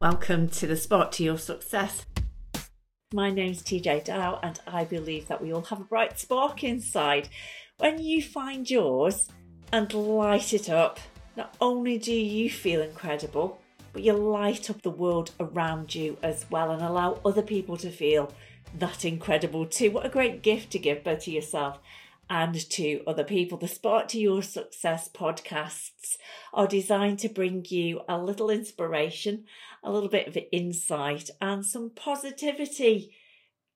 Welcome to the Spark to Your Success. My name's TeeJay Dowe, and I believe that we all have a bright spark inside. When you find yours and light it up, not only do you feel incredible, but you light up the world around you as well and allow other people to feel that incredible too. What a great gift to give both to yourself and to other people. The Spark to Your Success podcasts are designed to bring you a little inspiration, a little bit of insight, and some positivity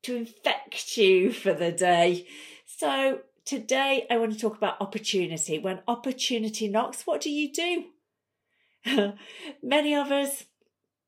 to infect you for the day. So, today I want to talk about opportunity. When opportunity knocks, what do you do? Many of us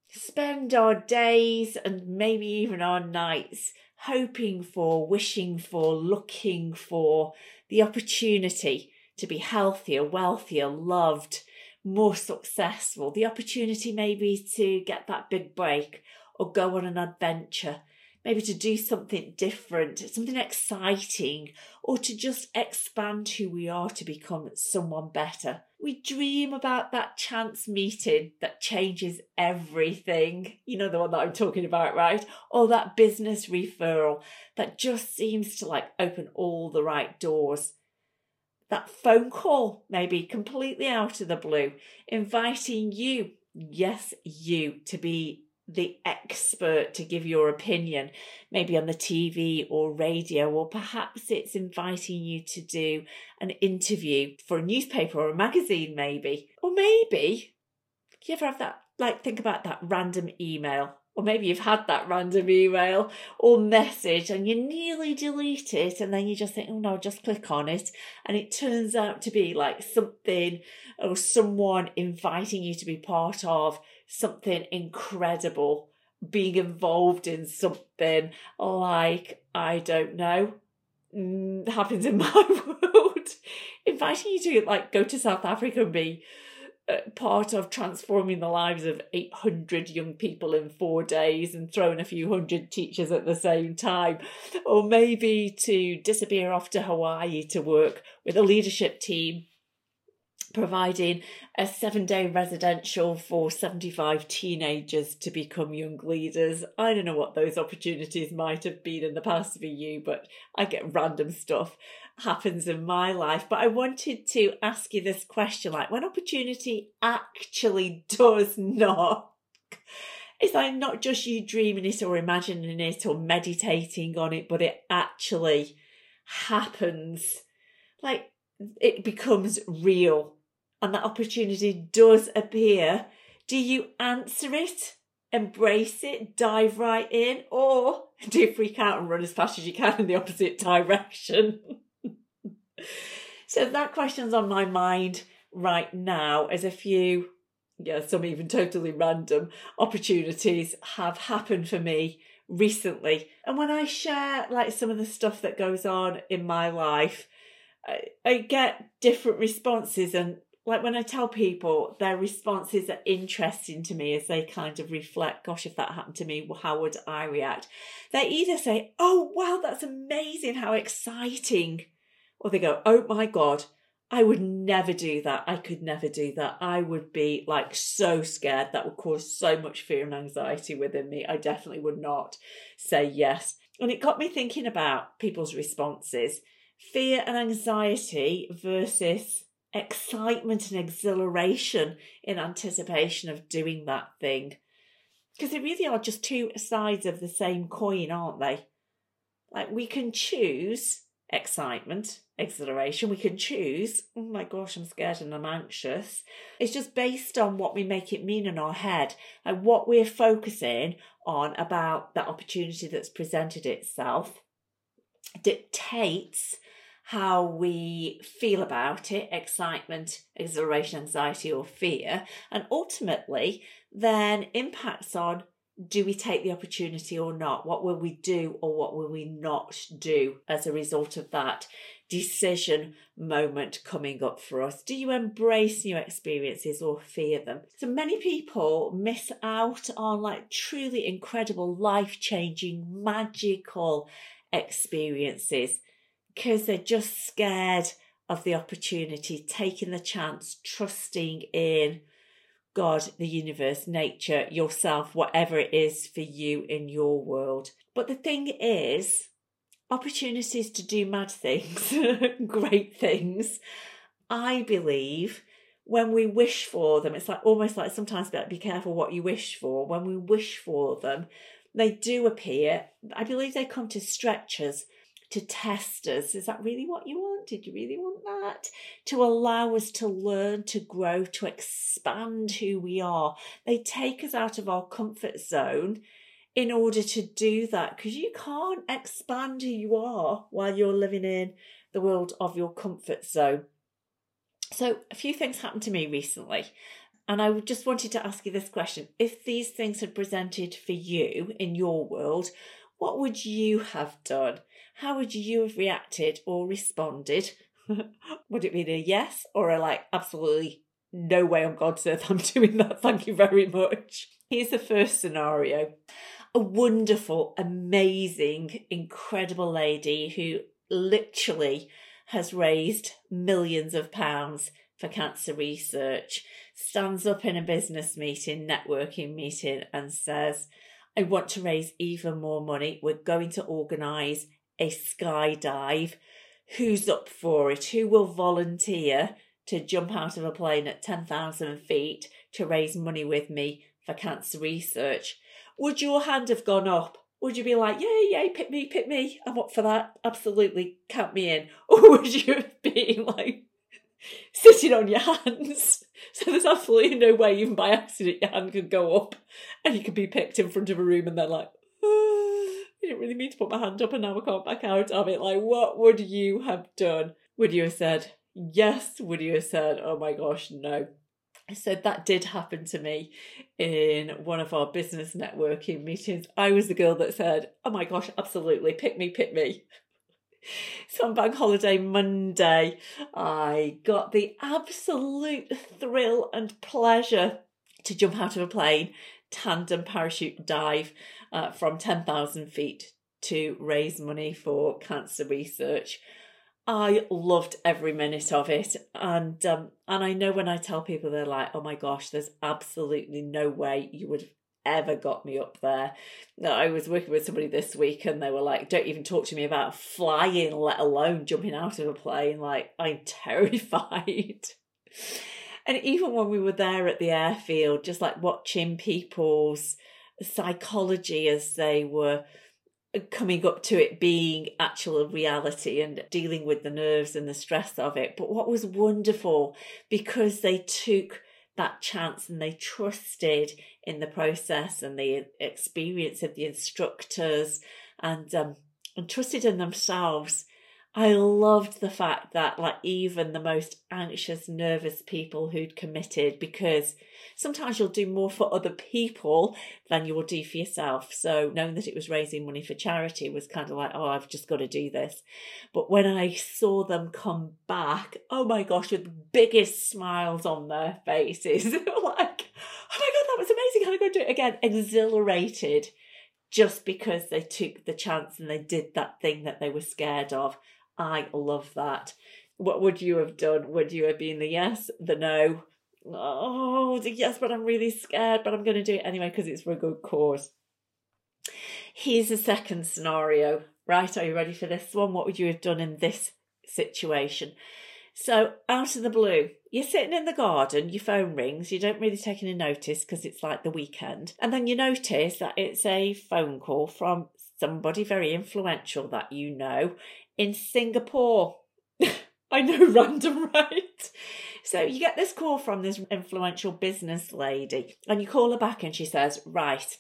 spend our days and maybe even our nights hoping for, wishing for, looking for the opportunity to be healthier, wealthier, loved, more successful, the opportunity maybe to get that big break or go on an adventure maybe to do something different, something exciting, or to just expand who we are to become someone better. We dream about that chance meeting that changes everything. You know, the one that I'm talking about, right? Or that business referral that just seems to like open all the right doors. That phone call, maybe completely out of the blue, inviting you, yes, you, to be the expert to give your opinion, maybe on the TV or radio, or perhaps it's inviting you to do an interview for a newspaper or a magazine, maybe. Or maybe you ever have that, like, think about that random email. Or maybe you've had that random email or message and you nearly delete it and then you just think, oh no, just click on it. And it turns out to be like something or someone inviting you to be part of something incredible, being involved in something like, I don't know, mm, happens in my world, inviting you to like go to South Africa and be uh, part of transforming the lives of 800 young people in four days and throwing a few hundred teachers at the same time, or maybe to disappear off to Hawaii to work with a leadership team providing a seven day residential for 75 teenagers to become young leaders. I don't know what those opportunities might have been in the past for you, but I get random stuff happens in my life. But I wanted to ask you this question like, when opportunity actually does knock, it's like not just you dreaming it or imagining it or meditating on it, but it actually happens. Like, it becomes real and that opportunity does appear, do you answer it, embrace it, dive right in, or do you freak out and run as fast as you can in the opposite direction? so that question's on my mind right now as a few yeah, some even totally random opportunities have happened for me recently. And when I share like some of the stuff that goes on in my life, I, I get different responses and like when I tell people their responses are interesting to me as they kind of reflect, gosh, if that happened to me, how would I react? They either say, oh, wow, that's amazing, how exciting. Or they go, oh my God, I would never do that. I could never do that. I would be like so scared. That would cause so much fear and anxiety within me. I definitely would not say yes. And it got me thinking about people's responses fear and anxiety versus excitement and exhilaration in anticipation of doing that thing. Because they really are just two sides of the same coin, aren't they? Like we can choose excitement, exhilaration. We can choose, oh my gosh, I'm scared and I'm anxious. It's just based on what we make it mean in our head and what we're focusing on about that opportunity that's presented itself dictates how we feel about it excitement, exhilaration, anxiety, or fear and ultimately then impacts on do we take the opportunity or not? What will we do or what will we not do as a result of that decision moment coming up for us? Do you embrace new experiences or fear them? So many people miss out on like truly incredible, life changing, magical experiences because they're just scared of the opportunity, taking the chance, trusting in God, the universe, nature, yourself, whatever it is for you in your world. But the thing is, opportunities to do mad things, great things, I believe when we wish for them, it's like almost like sometimes be careful what you wish for. When we wish for them, they do appear. I believe they come to stretch us, to test us. Is that really what you want? Did you really want that? To allow us to learn, to grow, to expand who we are. They take us out of our comfort zone in order to do that because you can't expand who you are while you're living in the world of your comfort zone. So, a few things happened to me recently, and I just wanted to ask you this question. If these things had presented for you in your world, what would you have done? How would you have reacted or responded? would it be a yes or a like, absolutely no way on God's earth I'm doing that, thank you very much? Here's the first scenario a wonderful, amazing, incredible lady who literally has raised millions of pounds for cancer research stands up in a business meeting, networking meeting, and says, I want to raise even more money. We're going to organise a skydive. Who's up for it? Who will volunteer to jump out of a plane at 10,000 feet to raise money with me for cancer research? Would your hand have gone up? Would you be like, yay, yay, pick me, pick me, I'm up for that, absolutely, count me in? Or would you been like sitting on your hands? So there's absolutely no way, even by accident, your hand could go up and you could be picked in front of a room and they're like, I didn't really mean to put my hand up and now I can't back out of it. Like, what would you have done? Would you have said yes? Would you have said, oh my gosh, no? So that did happen to me in one of our business networking meetings. I was the girl that said, Oh my gosh, absolutely, pick me, pick me. So on Bank Holiday Monday, I got the absolute thrill and pleasure to jump out of a plane, tandem parachute dive uh, from 10,000 feet to raise money for cancer research. I loved every minute of it, and um, and I know when I tell people they're like, "Oh my gosh, there's absolutely no way you would have ever got me up there." I was working with somebody this week, and they were like, "Don't even talk to me about flying, let alone jumping out of a plane." Like I'm terrified. And even when we were there at the airfield, just like watching people's psychology as they were coming up to it being actual reality and dealing with the nerves and the stress of it. But what was wonderful because they took that chance and they trusted in the process and the experience of the instructors and um, and trusted in themselves I loved the fact that, like, even the most anxious, nervous people who'd committed, because sometimes you'll do more for other people than you will do for yourself. So, knowing that it was raising money for charity was kind of like, oh, I've just got to do this. But when I saw them come back, oh my gosh, with the biggest smiles on their faces, like, oh my God, that was amazing. How am I going to do it again? Exhilarated just because they took the chance and they did that thing that they were scared of. I love that. What would you have done? Would you have been the yes, the no? Oh, the yes, but I'm really scared, but I'm going to do it anyway because it's for a good cause. Here's the second scenario. Right, are you ready for this one? What would you have done in this situation? So, out of the blue, you're sitting in the garden, your phone rings, you don't really take any notice because it's like the weekend. And then you notice that it's a phone call from somebody very influential that you know in Singapore. I know, random, right? So you get this call from this influential business lady, and you call her back, and she says, Right,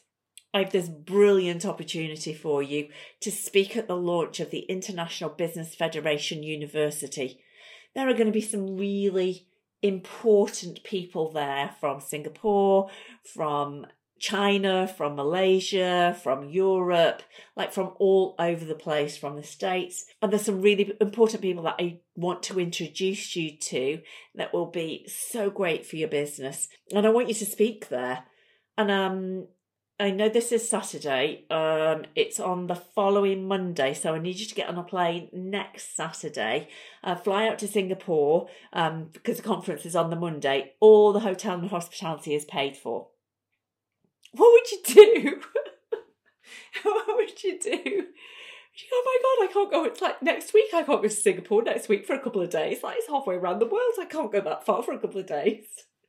I have this brilliant opportunity for you to speak at the launch of the International Business Federation University. There are going to be some really important people there from Singapore, from China, from Malaysia, from Europe, like from all over the place, from the States. And there's some really important people that I want to introduce you to that will be so great for your business. And I want you to speak there. And um I know this is Saturday. Um, it's on the following Monday, so I need you to get on a plane next Saturday. Uh, fly out to Singapore um, because the conference is on the Monday. All the hotel and hospitality is paid for. What would you do? what would you do? Oh my god, I can't go. It's like next week. I can't go to Singapore next week for a couple of days. Like it's halfway around the world. I can't go that far for a couple of days.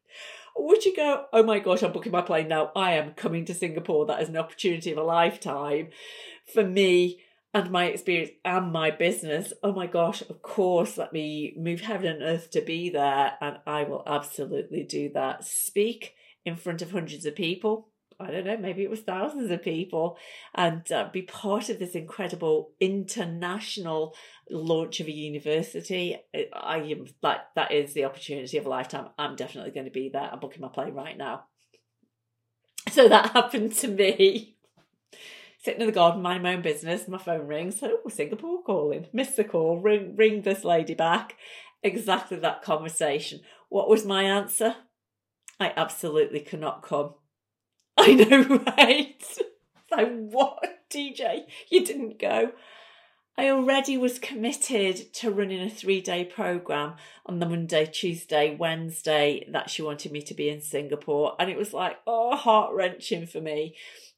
Would you go, oh my gosh, I'm booking my plane now. I am coming to Singapore. That is an opportunity of a lifetime for me and my experience and my business. Oh my gosh, of course, let me move heaven and earth to be there. And I will absolutely do that. Speak in front of hundreds of people. I don't know, maybe it was thousands of people, and uh, be part of this incredible international launch of a university. I am like that is the opportunity of a lifetime. I'm definitely going to be there. I'm booking my plane right now. So that happened to me. Sitting in the garden, minding my own business, my phone rings. Oh, Singapore calling. Missed the call. Ring, ring this lady back. Exactly that conversation. What was my answer? I absolutely cannot come. I know, right? like, what, TeeJay? You didn't go. I already was committed to running a three day program on the Monday, Tuesday, Wednesday that she wanted me to be in Singapore. And it was like, oh, heart wrenching for me.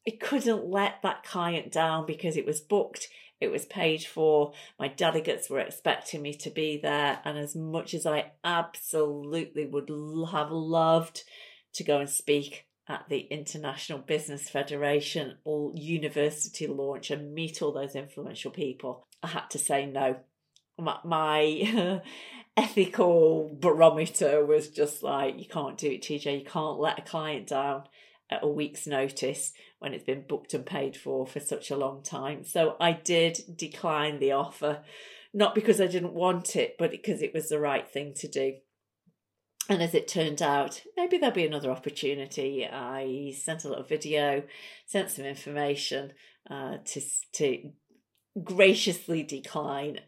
I couldn't let that client down because it was booked, it was paid for. My delegates were expecting me to be there. And as much as I absolutely would have loved to go and speak, at the International Business Federation or university launch and meet all those influential people, I had to say no. My, my ethical barometer was just like, you can't do it, TeeJay. You can't let a client down at a week's notice when it's been booked and paid for for such a long time. So I did decline the offer, not because I didn't want it, but because it was the right thing to do and as it turned out, maybe there'll be another opportunity. I sent a little video, sent some information uh, to to graciously decline.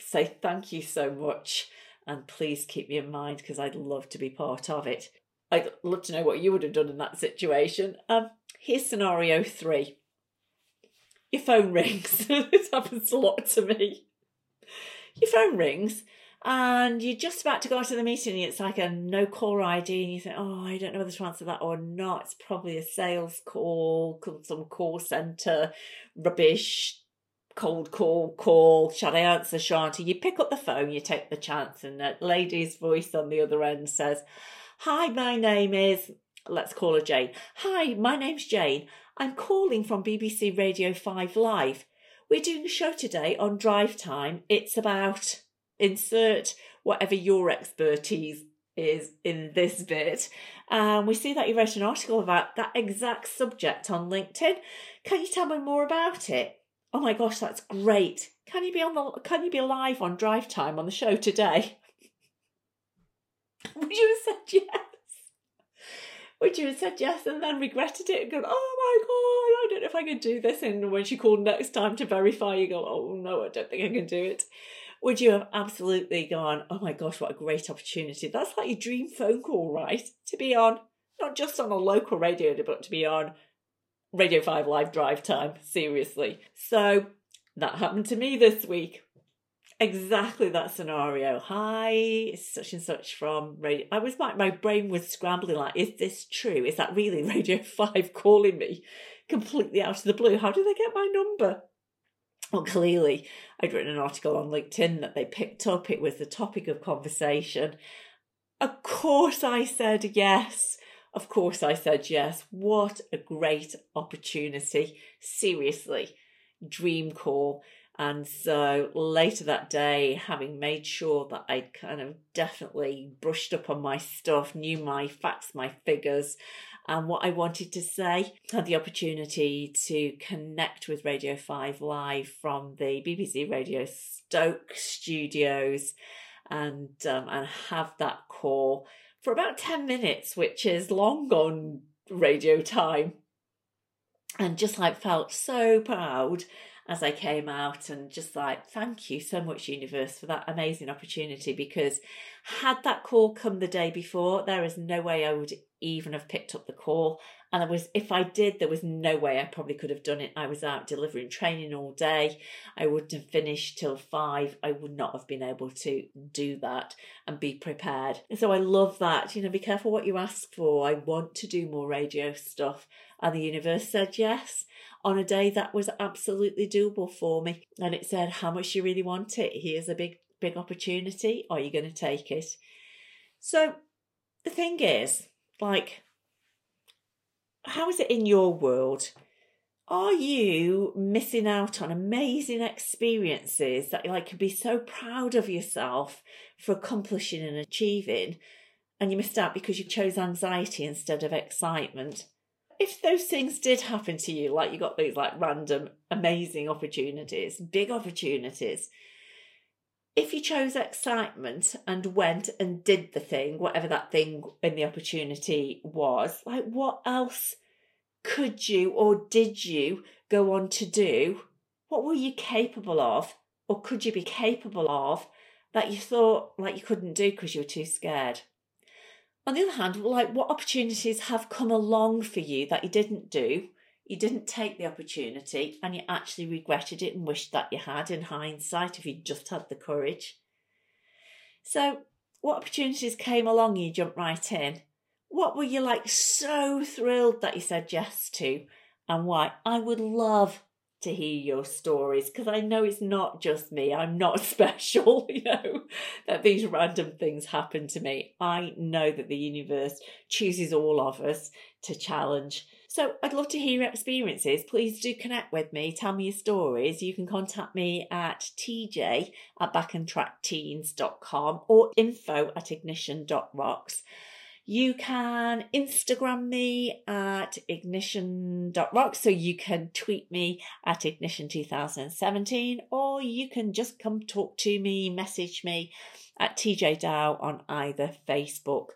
Say thank you so much, and please keep me in mind because I'd love to be part of it. I'd love to know what you would have done in that situation. Um, here's scenario three. Your phone rings. this happens a lot to me. Your phone rings and you're just about to go into the meeting and it's like a no call ID and you think, oh, I don't know whether to answer that or not. It's probably a sales call, some call centre, rubbish, cold call, call. Shall I answer, Shanti? You pick up the phone, you take the chance, and that lady's voice on the other end says, Hi, my name is, let's call her Jane. Hi, my name's Jane. I'm calling from BBC Radio 5 Live. We're doing a show today on drive time. It's about insert whatever your expertise is in this bit. And um, we see that you wrote an article about that exact subject on LinkedIn. Can you tell me more about it? Oh my gosh, that's great. Can you be on the can you be live on drive time on the show today? Would you have said yes? Would you have said yes and then regretted it and gone, oh my god, I don't know if I can do this? And when she called next time to verify, you go, oh no, I don't think I can do it would you have absolutely gone, oh my gosh, what a great opportunity? That's like your dream phone call, right? To be on, not just on a local radio, but to be on Radio 5 live drive time, seriously. So that happened to me this week. Exactly that scenario. Hi, such and such from radio. I was like, my brain was scrambling, like, is this true? Is that really Radio 5 calling me completely out of the blue? How did they get my number? Well, clearly, I'd written an article on LinkedIn that they picked up. It was the topic of conversation. Of course, I said yes. Of course, I said yes. What a great opportunity. Seriously, dream call. And so later that day, having made sure that I'd kind of definitely brushed up on my stuff, knew my facts, my figures, and what I wanted to say. I Had the opportunity to connect with Radio 5 live from the BBC Radio Stoke studios and um, and have that call for about 10 minutes, which is long on radio time. And just like felt so proud as I came out and just like, thank you so much, Universe, for that amazing opportunity. Because had that call come the day before, there is no way I would even have picked up the call. And there was, if I did, there was no way I probably could have done it. I was out delivering training all day. I wouldn't have finished till five. I would not have been able to do that and be prepared. And so I love that. You know, be careful what you ask for. I want to do more radio stuff. And the universe said yes on a day that was absolutely doable for me. And it said, How much you really want it? Here's a big, big opportunity. Are you going to take it? So the thing is, like, how is it in your world? Are you missing out on amazing experiences that you like could be so proud of yourself for accomplishing and achieving, and you missed out because you chose anxiety instead of excitement? If those things did happen to you, like you got these like random amazing opportunities, big opportunities, if you chose excitement and went and did the thing, whatever that thing in the opportunity was, like what else could you or did you go on to do? What were you capable of, or could you be capable of that you thought like you couldn't do because you were too scared? On the other hand, like what opportunities have come along for you that you didn't do you didn't take the opportunity and you actually regretted it and wished that you had in hindsight if you'd just had the courage. So, what opportunities came along you jumped right in? What were you like so thrilled that you said yes to and why? I would love to hear your stories because I know it's not just me. I'm not special, you know, that these random things happen to me. I know that the universe chooses all of us to challenge so I'd love to hear your experiences. Please do connect with me. Tell me your stories. You can contact me at teejay at backontrackteens.com or info at ignition.rocks. You can Instagram me at ignition.rocks, so you can tweet me at ignition2017, or you can just come talk to me, message me at TeeJay Dowe on either Facebook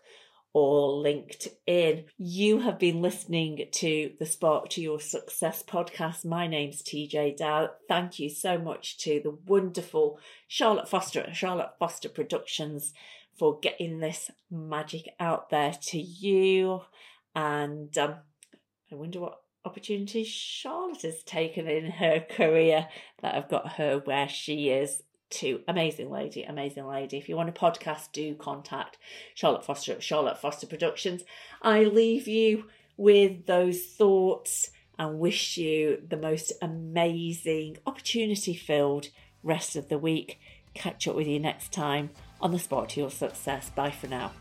or LinkedIn. You have been listening to the Spark to Your Success podcast. My name's TeeJay Dowe. Thank you so much to the wonderful Charlotte Foster at Charlotte Foster Productions for getting this magic out there to you. And um, I wonder what opportunities Charlotte has taken in her career that have got her where she is to amazing lady, amazing lady. If you want a podcast, do contact Charlotte Foster at Charlotte Foster Productions. I leave you with those thoughts and wish you the most amazing, opportunity filled rest of the week. Catch up with you next time on the Spark to Your Success. Bye for now.